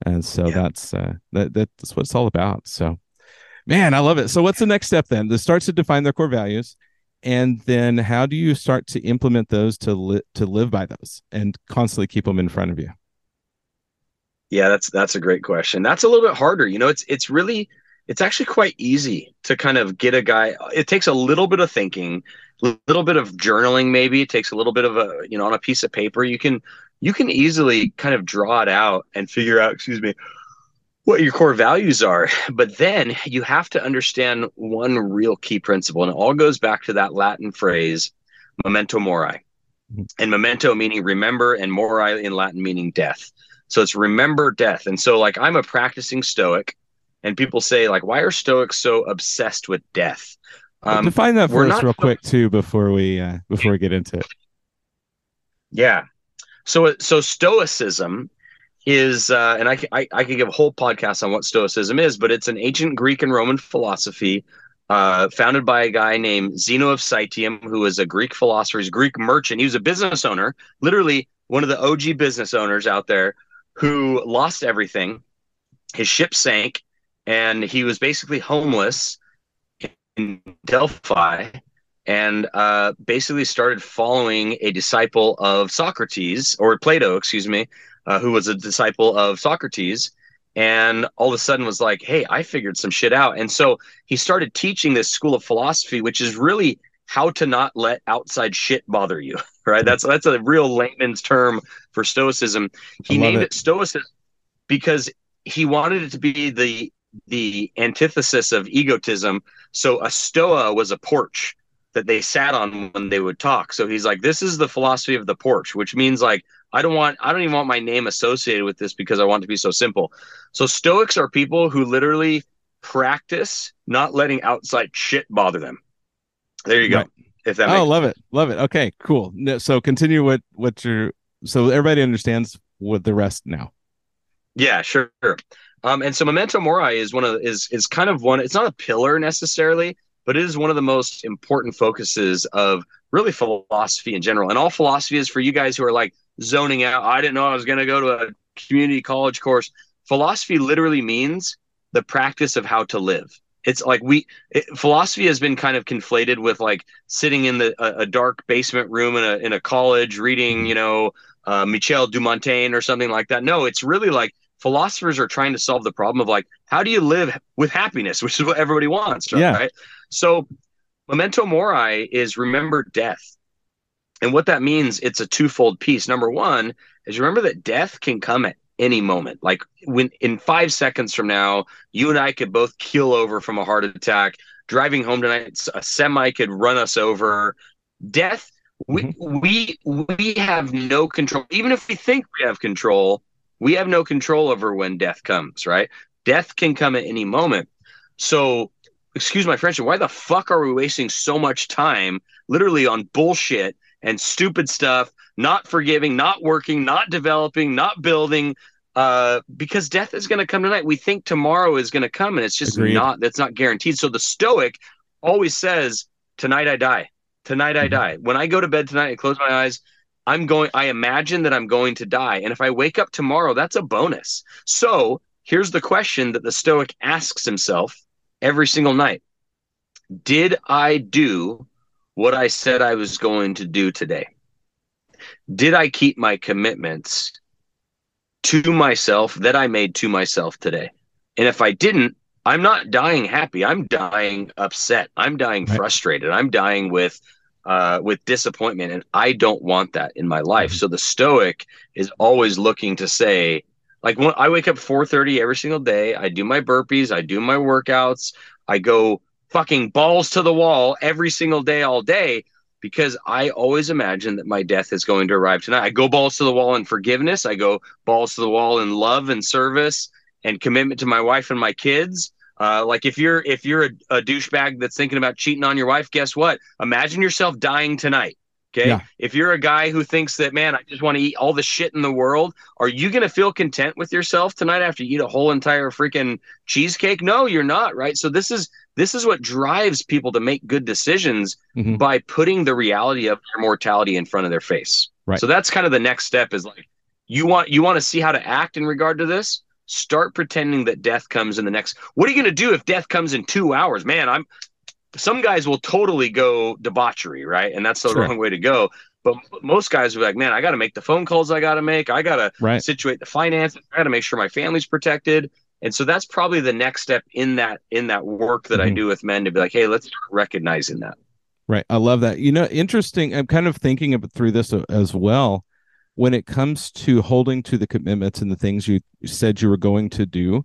And so yeah. that's uh, that, that's what it's all about. So, man, I love it. So, what's the next step then? This starts to define their core values and then how do you start to implement those to li- to live by those and constantly keep them in front of you? Yeah that's that's a great question. That's a little bit harder. You know it's it's really it's actually quite easy to kind of get a guy it takes a little bit of thinking a little bit of journaling maybe. It takes a little bit of a you know on a piece of paper. You can you can easily kind of draw it out and figure out excuse me what your core values are. But then you have to understand one real key principle, and it all goes back to that Latin phrase, memento mori. Mm-hmm. And memento meaning remember, and mori in Latin meaning death. So it's remember death. And so, like, I'm a practicing Stoic, and people say, like, why are Stoics so obsessed with death? Um, define that for us real quick too before we uh, before we get into it. Yeah. So so Stoicism is, uh, and I, I, I could give a whole podcast on what Stoicism is, but it's an ancient Greek and Roman philosophy uh, founded by a guy named Zeno of Citium, who was a Greek philosopher, he's a Greek merchant. He was a business owner, literally one of the OG business owners out there who lost everything. His ship sank, and he was basically homeless in Delphi and uh, basically started following a disciple of Socrates or Plato, excuse me, uh, who was a disciple of Socrates. and all of a sudden was like, hey, I figured some shit out. And so he started teaching this school of philosophy, which is really how to not let outside shit bother you. Right. That's that's a real layman's term for stoicism. He named it. it stoicism because he wanted it to be the the antithesis of egotism. So a stoa was a porch that they sat on when they would talk. So he's like, this is the philosophy of the porch, which means like I don't want I don't even want my name associated with this because I want to be so simple. So Stoics are people who literally practice not letting outside shit bother them. There you go. Right. If that Oh, love sense. it. Love it. Okay, cool. So continue what what you're so everybody understands what the rest now. Yeah, sure. Um, and so memento mori is one of is is kind of one. It's not a pillar necessarily, but it is one of the most important focuses of really philosophy in general. And all philosophy is for you guys who are like, zoning out. I didn't know I was going to go to a community college course. Philosophy literally means the practice of how to live. It's like we it, philosophy has been kind of conflated with like sitting in the a, a dark basement room in a in a college reading, you know, uh, Michel de Montaigne or something like that. No, it's really like philosophers are trying to solve the problem of like how do you live with happiness, which is what everybody wants, right? Yeah. right? So, memento mori is remember death and what that means, it's a twofold piece. Number one is remember that death can come at any moment. Like when in five seconds from now, you and I could both keel over from a heart attack. Driving home tonight, a semi could run us over. Death, we mm-hmm. we we have no control. Even if we think we have control, we have no control over when death comes. Right? Death can come at any moment. So, excuse my French. Why the fuck are we wasting so much time, literally, on bullshit and stupid stuff, not forgiving, not working, not developing, not building, uh, because death is going to come tonight. We think tomorrow is going to come, and it's just Agreed. not. That's not guaranteed. So the Stoic always says, "Tonight I die. Tonight I mm-hmm. die. When I go to bed tonight and close my eyes." I'm going, I imagine that I'm going to die. And if I wake up tomorrow, that's a bonus. So here's the question that the Stoic asks himself every single night Did I do what I said I was going to do today? Did I keep my commitments to myself that I made to myself today? And if I didn't, I'm not dying happy. I'm dying upset. I'm dying right. frustrated. I'm dying with uh, with disappointment, and I don't want that in my life. Mm-hmm. So the Stoic is always looking to say, like, when I wake up 4:30 every single day, I do my burpees, I do my workouts, I go fucking balls to the wall every single day, all day, because I always imagine that my death is going to arrive tonight. I go balls to the wall in forgiveness. I go balls to the wall in love and service and commitment to my wife and my kids. Uh, like if you're if you're a, a douchebag that's thinking about cheating on your wife, guess what? Imagine yourself dying tonight. Okay. Yeah. If you're a guy who thinks that, man, I just want to eat all the shit in the world, are you going to feel content with yourself tonight after you eat a whole entire freaking cheesecake? No, you're not. Right. So this is this is what drives people to make good decisions mm-hmm. by putting the reality of their mortality in front of their face. Right. So that's kind of the next step is like you want you want to see how to act in regard to this. Start pretending that death comes in the next. What are you going to do if death comes in two hours? Man, I'm some guys will totally go debauchery, right? And that's the sure. wrong way to go. But most guys are like, man, I got to make the phone calls I got to make. I got to right. situate the finances. I got to make sure my family's protected. And so that's probably the next step in that in that work that mm-hmm. I do with men to be like, hey, let's start recognizing that. Right. I love that. You know, interesting. I'm kind of thinking through this as well. When it comes to holding to the commitments and the things you said you were going to do,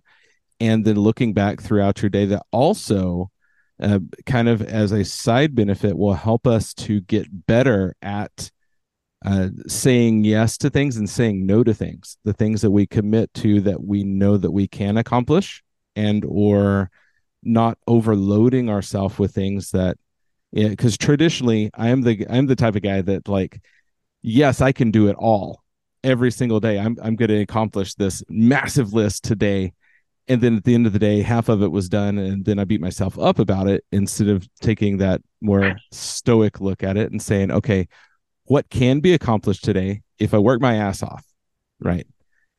and then looking back throughout your day, that also uh, kind of as a side benefit will help us to get better at uh, saying yes to things and saying no to things the things that we commit to that we know that we can accomplish and or not overloading ourselves with things that because yeah, traditionally i am the i'm the type of guy that like yes i can do it all every single day. I'm, I'm going to accomplish this massive list today and then at the end of the day half of it was done and then i beat myself up about it instead of taking that more stoic look at it and saying okay what can be accomplished today if i work my ass off right?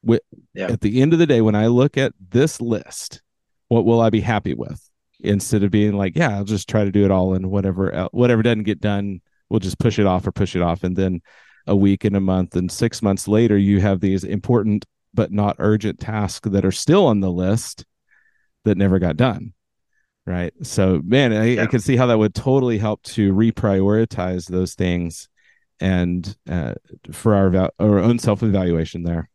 With, yeah. at the end of the day when i look at this list what will i be happy with? Instead of being like yeah i'll just try to do it all and whatever whatever doesn't get done we'll just push it off or push it off. And then a week and a month and six months later you have these important but not urgent tasks that are still on the list that never got done. Right. So, man, I, yeah. I can see how that would totally help to reprioritize those things and uh, for our, our own self evaluation there.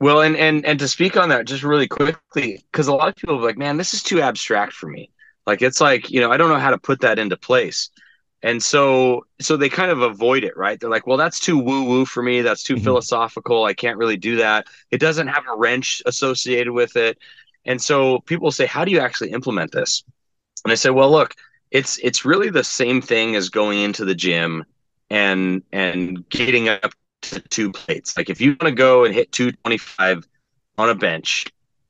Well, and and and to speak on that just really quickly, because a lot of people are like, man, this is too abstract for me. Like it's like you know, I don't know how to put that into place, and so so they kind of avoid it, right? They're like, well, that's too woo woo for me. That's too mm-hmm. philosophical. I can't really do that. It doesn't have a wrench associated with it, and so people say, how do you actually implement this? And I say, well, look, it's it's really the same thing as going into the gym and and getting up to two plates. Like if you want to go and hit 225 on a bench,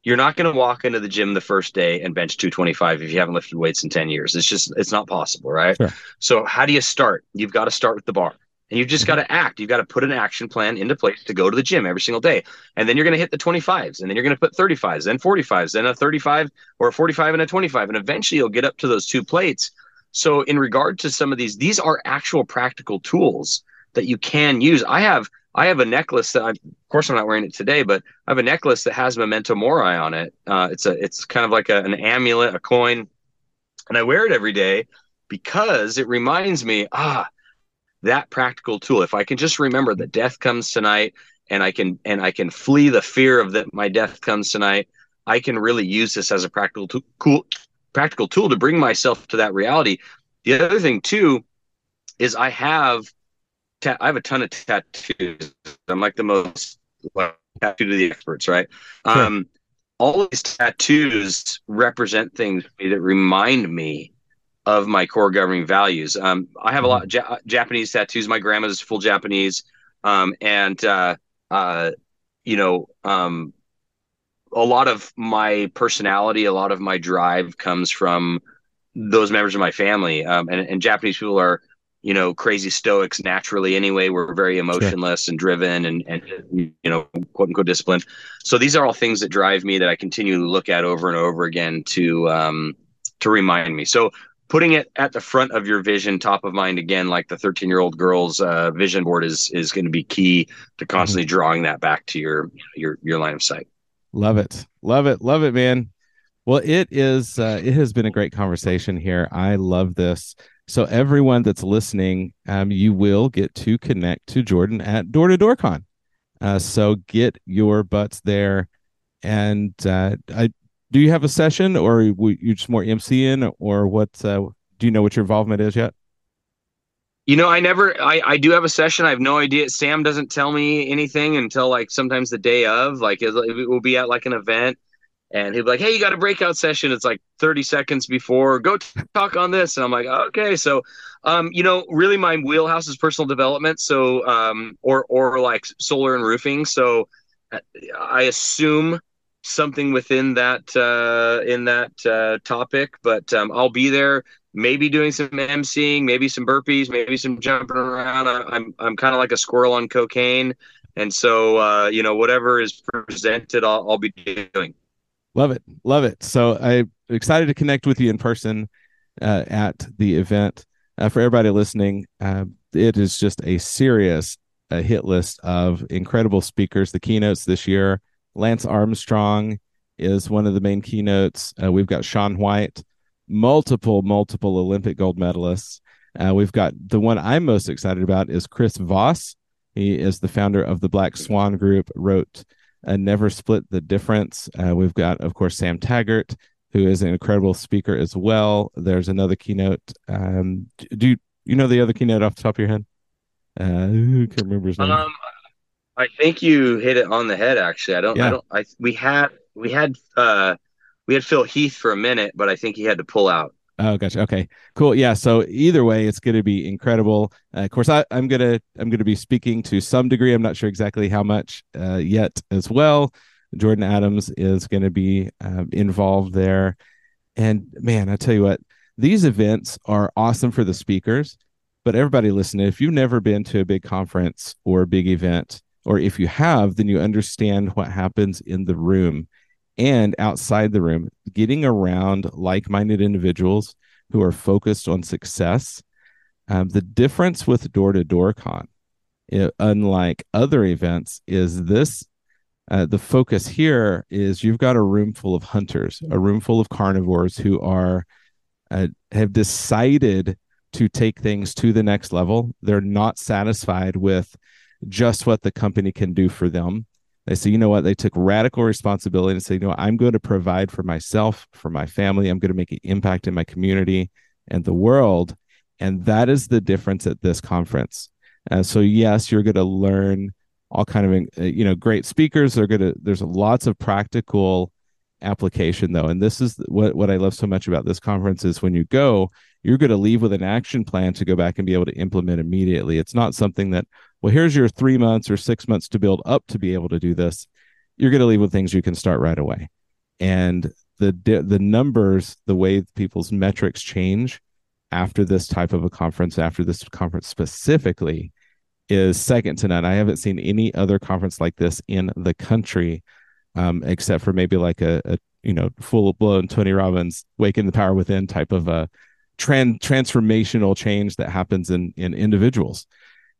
you're not going to walk into the gym the first day and bench 225 if you haven't lifted weights in 10 years. It's just it's not possible, right? Sure. So how do you start? You've got to start with the bar. And you've just mm-hmm. got to act. You've got to put an action plan into place to go to the gym every single day. And then you're going to hit the 25s, and then you're going to put 35s, then 45s, then a 35 or a 45 and a 25. And eventually you'll get up to those two plates. So, in regard to some of these, these are actual practical tools that you can use. I have I have a necklace that I, of course I'm not wearing it today, but I have a necklace that has memento mori on it. Uh, it's a it's kind of like a, an amulet, a coin, and I wear it every day because it reminds me ah that practical tool. If I can just remember that death comes tonight, and I can and I can flee the fear of that my death comes tonight, I can really use this as a practical tool, cool practical tool to bring myself to that reality. The other thing too is I have ta- I have a ton of tattoos. I'm like the most well, tattoo to the experts, right? Sure. Um, all these tattoos represent things that remind me of my core governing values. Um, I have a lot of ja- Japanese tattoos. My grandma's full Japanese, um, and uh, uh, you know, um, a lot of my personality, a lot of my drive comes from those members of my family. Um, and, and Japanese people are you know crazy stoics naturally anyway we're very emotionless sure. and driven and and you know quote unquote disciplined. So these are all things that drive me that i continue to look at over and over again to um to remind me. So putting it at the front of your vision top of mind again like the 13 year old girl's uh, vision board is is going to be key to constantly mm-hmm. drawing that back to your your your line of sight. Love it. Love it. Love it man. Well it is uh, it has been a great conversation here. I love this so everyone that's listening, um, you will get to connect to Jordan at Door to Door Con. Uh, so get your butts there. And uh, I, do you have a session, or you just more MCing, or what? Uh, do you know what your involvement is yet? You know, I never. I I do have a session. I have no idea. Sam doesn't tell me anything until like sometimes the day of. Like it, it will be at like an event and he'd be like, "Hey, you got a breakout session? It's like 30 seconds before. Go talk on this." And I'm like, "Okay." So, um, you know, really, my wheelhouse is personal development. So, um, or or like solar and roofing. So, I assume something within that uh, in that uh, topic. But um, I'll be there. Maybe doing some emceeing, maybe some burpees, maybe some jumping around. I, I'm I'm kind of like a squirrel on cocaine, and so uh, you know, whatever is presented, I'll, I'll be doing. Love it. Love it. So I'm excited to connect with you in person uh, at the event. Uh, for everybody listening, uh, it is just a serious uh, hit list of incredible speakers. The keynotes this year, Lance Armstrong is one of the main keynotes. Uh, we've got Shaun White, multiple, multiple Olympic gold medalists. Uh, we've got the one I'm most excited about is Chris Voss. He is the founder of the Black Swan Group, wrote uh, Never Split the Difference. Uh, we've got, of course, Sam Taggart, who is an incredible speaker as well. There's another keynote. Um, do you, you know the other keynote off the top of your head? Uh, I can't remember his name. Um, I think you hit it on the head. Actually, I don't. Yeah. I don't. I we had we had uh we had Phil Heath for a minute, but I think he had to pull out. Oh, gotcha. Okay, cool. Yeah. So either way, it's going to be incredible. Uh, of course, I, am gonna I'm gonna be speaking to some degree. I'm not sure exactly how much uh, yet as well. Jordan Adams is going to be uh, involved there, and man, I tell you what, these events are awesome for the speakers. But everybody listening, if you've never been to a big conference or a big event, or if you have, then you understand what happens in the room and outside the room, getting around like minded individuals who are focused on success. Um, the difference with door to door con it, unlike other events, is this uh, the focus here is you've got a room full of hunters, a room full of carnivores who are uh, have decided to take things to the next level. They're not satisfied with just what the company can do for them. They say, you know what? They took radical responsibility and say, you know, what? I'm going to provide for myself, for my family. I'm going to make an impact in my community and the world. And that is the difference at this conference. Uh, so yes, you're going to learn all kind of uh, you know great speakers. They're going to there's lots of practical application though, and this is what what I love so much about this conference is when you go, you're going to leave with an action plan to go back and be able to implement immediately. It's not something that well here's your three months or six months to build up to be able to do this. You're going to leave with things you can start right away, and the the numbers, the way people's metrics change after this type of a conference, after this conference specifically, is second to none. I haven't seen any other conference like this in the country, um, except for maybe like a, a you know full blown Tony Robbins "Waking the Power Within" type of a trend transformational change that happens in in individuals.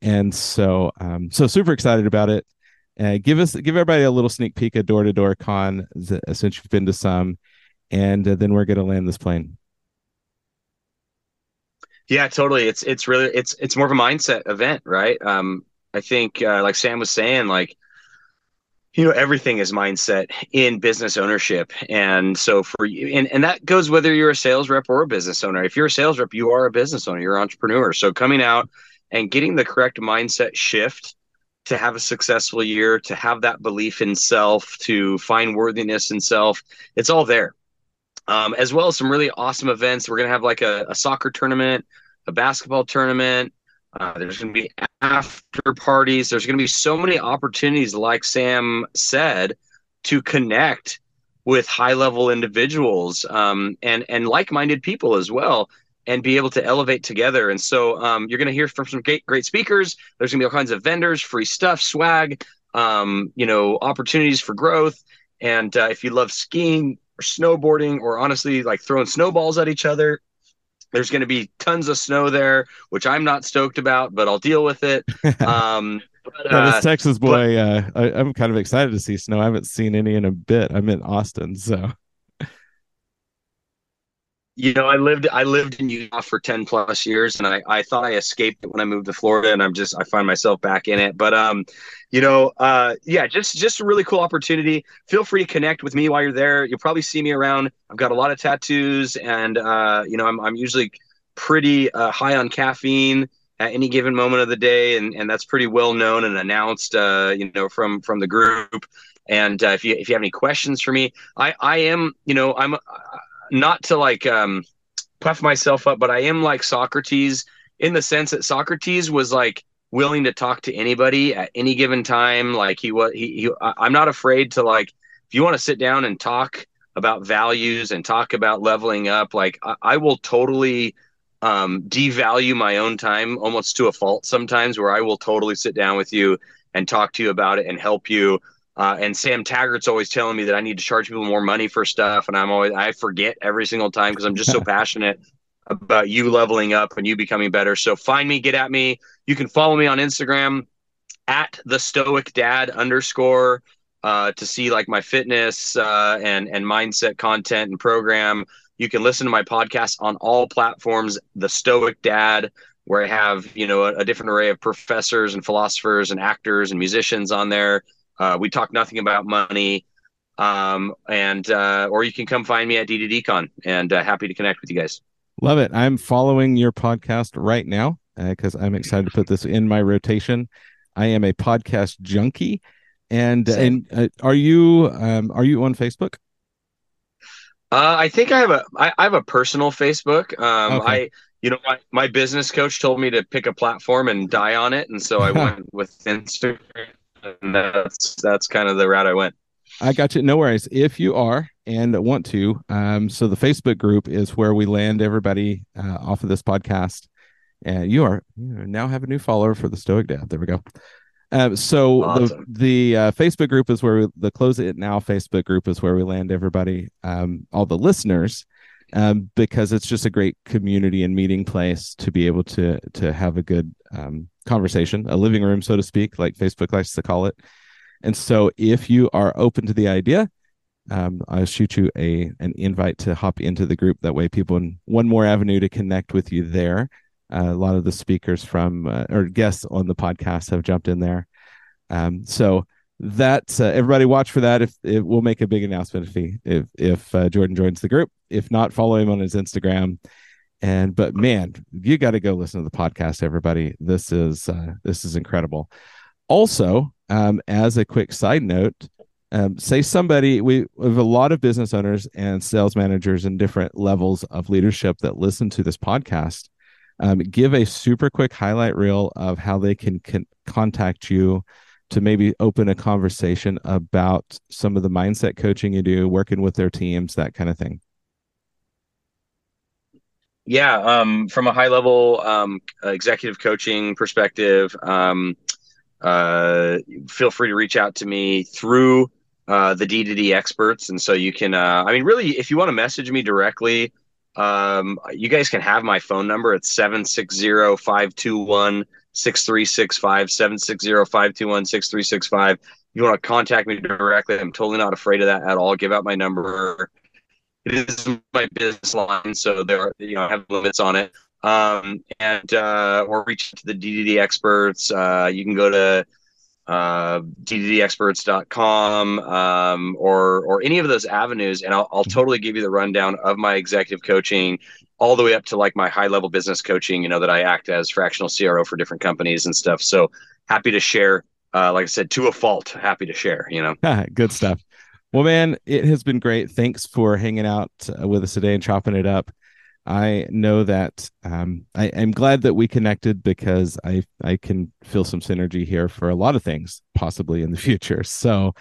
And so, um, so super excited about it. Uh, give us give everybody a little sneak peek at door to door con since you've been to some, and uh, then we're going to land this plane. Yeah, totally. It's it's really it's it's more of a mindset event, right? Um, I think uh, like Sam was saying, like you know everything is mindset in business ownership and so for you and, and that goes whether you're a sales rep or a business owner if you're a sales rep you are a business owner you're an entrepreneur so coming out and getting the correct mindset shift to have a successful year to have that belief in self to find worthiness in self it's all there um, as well as some really awesome events. We're going to have like a, a, soccer tournament, a basketball tournament. Uh, there's going to be after parties. There's going to be so many opportunities, like Sam said, to connect with high level individuals um, and and like minded people as well, and be able to elevate together. And so um, you're going to hear from some great great speakers. There's going to be all kinds of vendors, free stuff, swag, um, you know, opportunities for growth. And uh, if you love skiing, or snowboarding or honestly like throwing snowballs at each other. There's going to be tons of snow there, which I'm not stoked about, but I'll deal with it. Um, but, uh, this Texas boy, but, uh, I, am kind of excited to see snow. I haven't seen any in a bit. I'm in Austin, so you know, I lived I lived in Utah for 10 plus years and I, I thought I escaped it when I moved to Florida and I'm just I find myself back in it. But um, you know, uh yeah, just just a really cool opportunity. Feel free to connect with me while you're there. You'll probably see me around. I've got a lot of tattoos and uh, you know, I'm I'm usually pretty uh, high on caffeine at any given moment of the day and and that's pretty well known and announced uh, you know, from from the group. And uh, if you if you have any questions for me, I I am, you know, I'm not to like um, puff myself up, but I am like Socrates in the sense that Socrates was like willing to talk to anybody at any given time. Like he was, he, he I'm not afraid to like, if you want to sit down and talk about values and talk about leveling up, like I, I will totally um, devalue my own time almost to a fault sometimes where I will totally sit down with you and talk to you about it and help you uh, and Sam Taggart's always telling me that I need to charge people more money for stuff, and I'm always I forget every single time because I'm just so passionate about you leveling up and you becoming better. So find me, get at me. You can follow me on Instagram at the Stoic Dad underscore uh, to see like my fitness uh, and and mindset content and program. You can listen to my podcast on all platforms. The Stoic Dad, where I have you know a, a different array of professors and philosophers and actors and musicians on there uh, we talk nothing about money. Um, and uh, or you can come find me at D2Dcon and uh, happy to connect with you guys. Love it. I'm following your podcast right now because uh, I'm excited to put this in my rotation. I am a podcast junkie, and and uh, are you um, are you on Facebook? Uh, I think I have a I, I have a personal Facebook. Um, okay. I you know my, my business coach told me to pick a platform and die on it, and so I went with Instagram and that's that's kind of the route I went. I got you. No worries. If you are and want to, um, so the Facebook group is where we land everybody uh, off of this podcast. And you are you now have a new follower for the Stoic Dad. There we go. Um, so awesome. the the uh, Facebook group is where we, the Close It Now Facebook group is where we land everybody, um, all the listeners, um, because it's just a great community and meeting place to be able to to have a good um, conversation, a living room, so to speak, like Facebook likes to call it. And so, if you are open to the idea, um, I'll shoot you a an invite to hop into the group. That way, people in one more avenue to connect with you there. Uh, a lot of the speakers from uh, or guests on the podcast have jumped in there. Um, so that uh, everybody watch for that. If it will make a big announcement if he if if uh, Jordan joins the group. If not, follow him on his Instagram. And but man, you got to go listen to the podcast, everybody. This is uh, this is incredible. Also, um, as a quick side note, um, say somebody we, have a lot of business owners and sales managers in different levels of leadership that listen to this podcast. Um, give a super quick highlight reel of how they can contact you to maybe open a conversation about some of the mindset coaching you do, working with their teams, that kind of thing. Yeah, um, from a high level um, executive coaching perspective, um, uh, feel free to reach out to me through uh, the D2D experts. And so you can, uh, I mean, really, if you want to message me directly, um, you guys can have my phone number. It's 760 521 6365 760 521 6365. You want to contact me directly. I'm totally not afraid of that at all. Give out my number. It is my business line, so there are, you know, I have limits on it. Um, and uh, or reach to the D2D experts. Uh, you can go to uh, d2dexperts.com um, or or any of those avenues, and I'll, I'll totally give you the rundown of my executive coaching, all the way up to like my high level business coaching. You know that I act as fractional CRO for different companies and stuff. So happy to share. Uh, like I said, to a fault, happy to share. You know, good stuff. Well, man, it has been great. Thanks for hanging out uh, with us today and chopping it up. I know that um, I, am glad that we connected because I I can feel some synergy here for a lot of things possibly in the future. So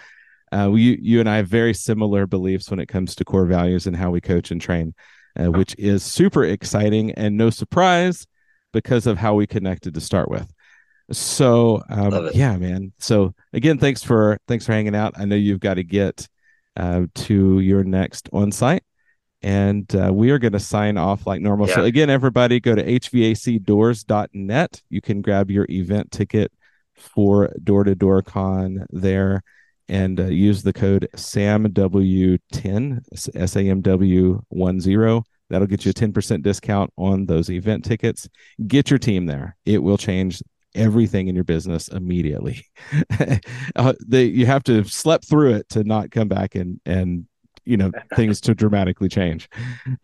uh, you you and I have very similar beliefs when it comes to core values and how we coach and train, uh, which is super exciting and no surprise because of how we connected to start with. So um, yeah, man. So again, thanks for thanks for hanging out. I know you've got to get uh, to your next on site and uh, we are going to sign off like normal. Yeah. So again, everybody go to hvacdoors.net. You can grab your event ticket for Door to Door Con there and uh, use the code SAMW10, SAMW10. That'll get you a 10% discount on those event tickets. Get your team there. It will change everything in your business immediately. uh, they, you have to slept through it to not come back and, and you know things to dramatically change.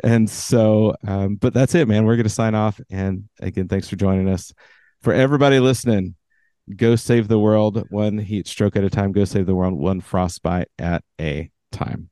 And so um, but that's it man. We're going to sign off. And again thanks for joining us. For everybody listening go save the world one heat stroke at a time. Go save the world one frostbite at a time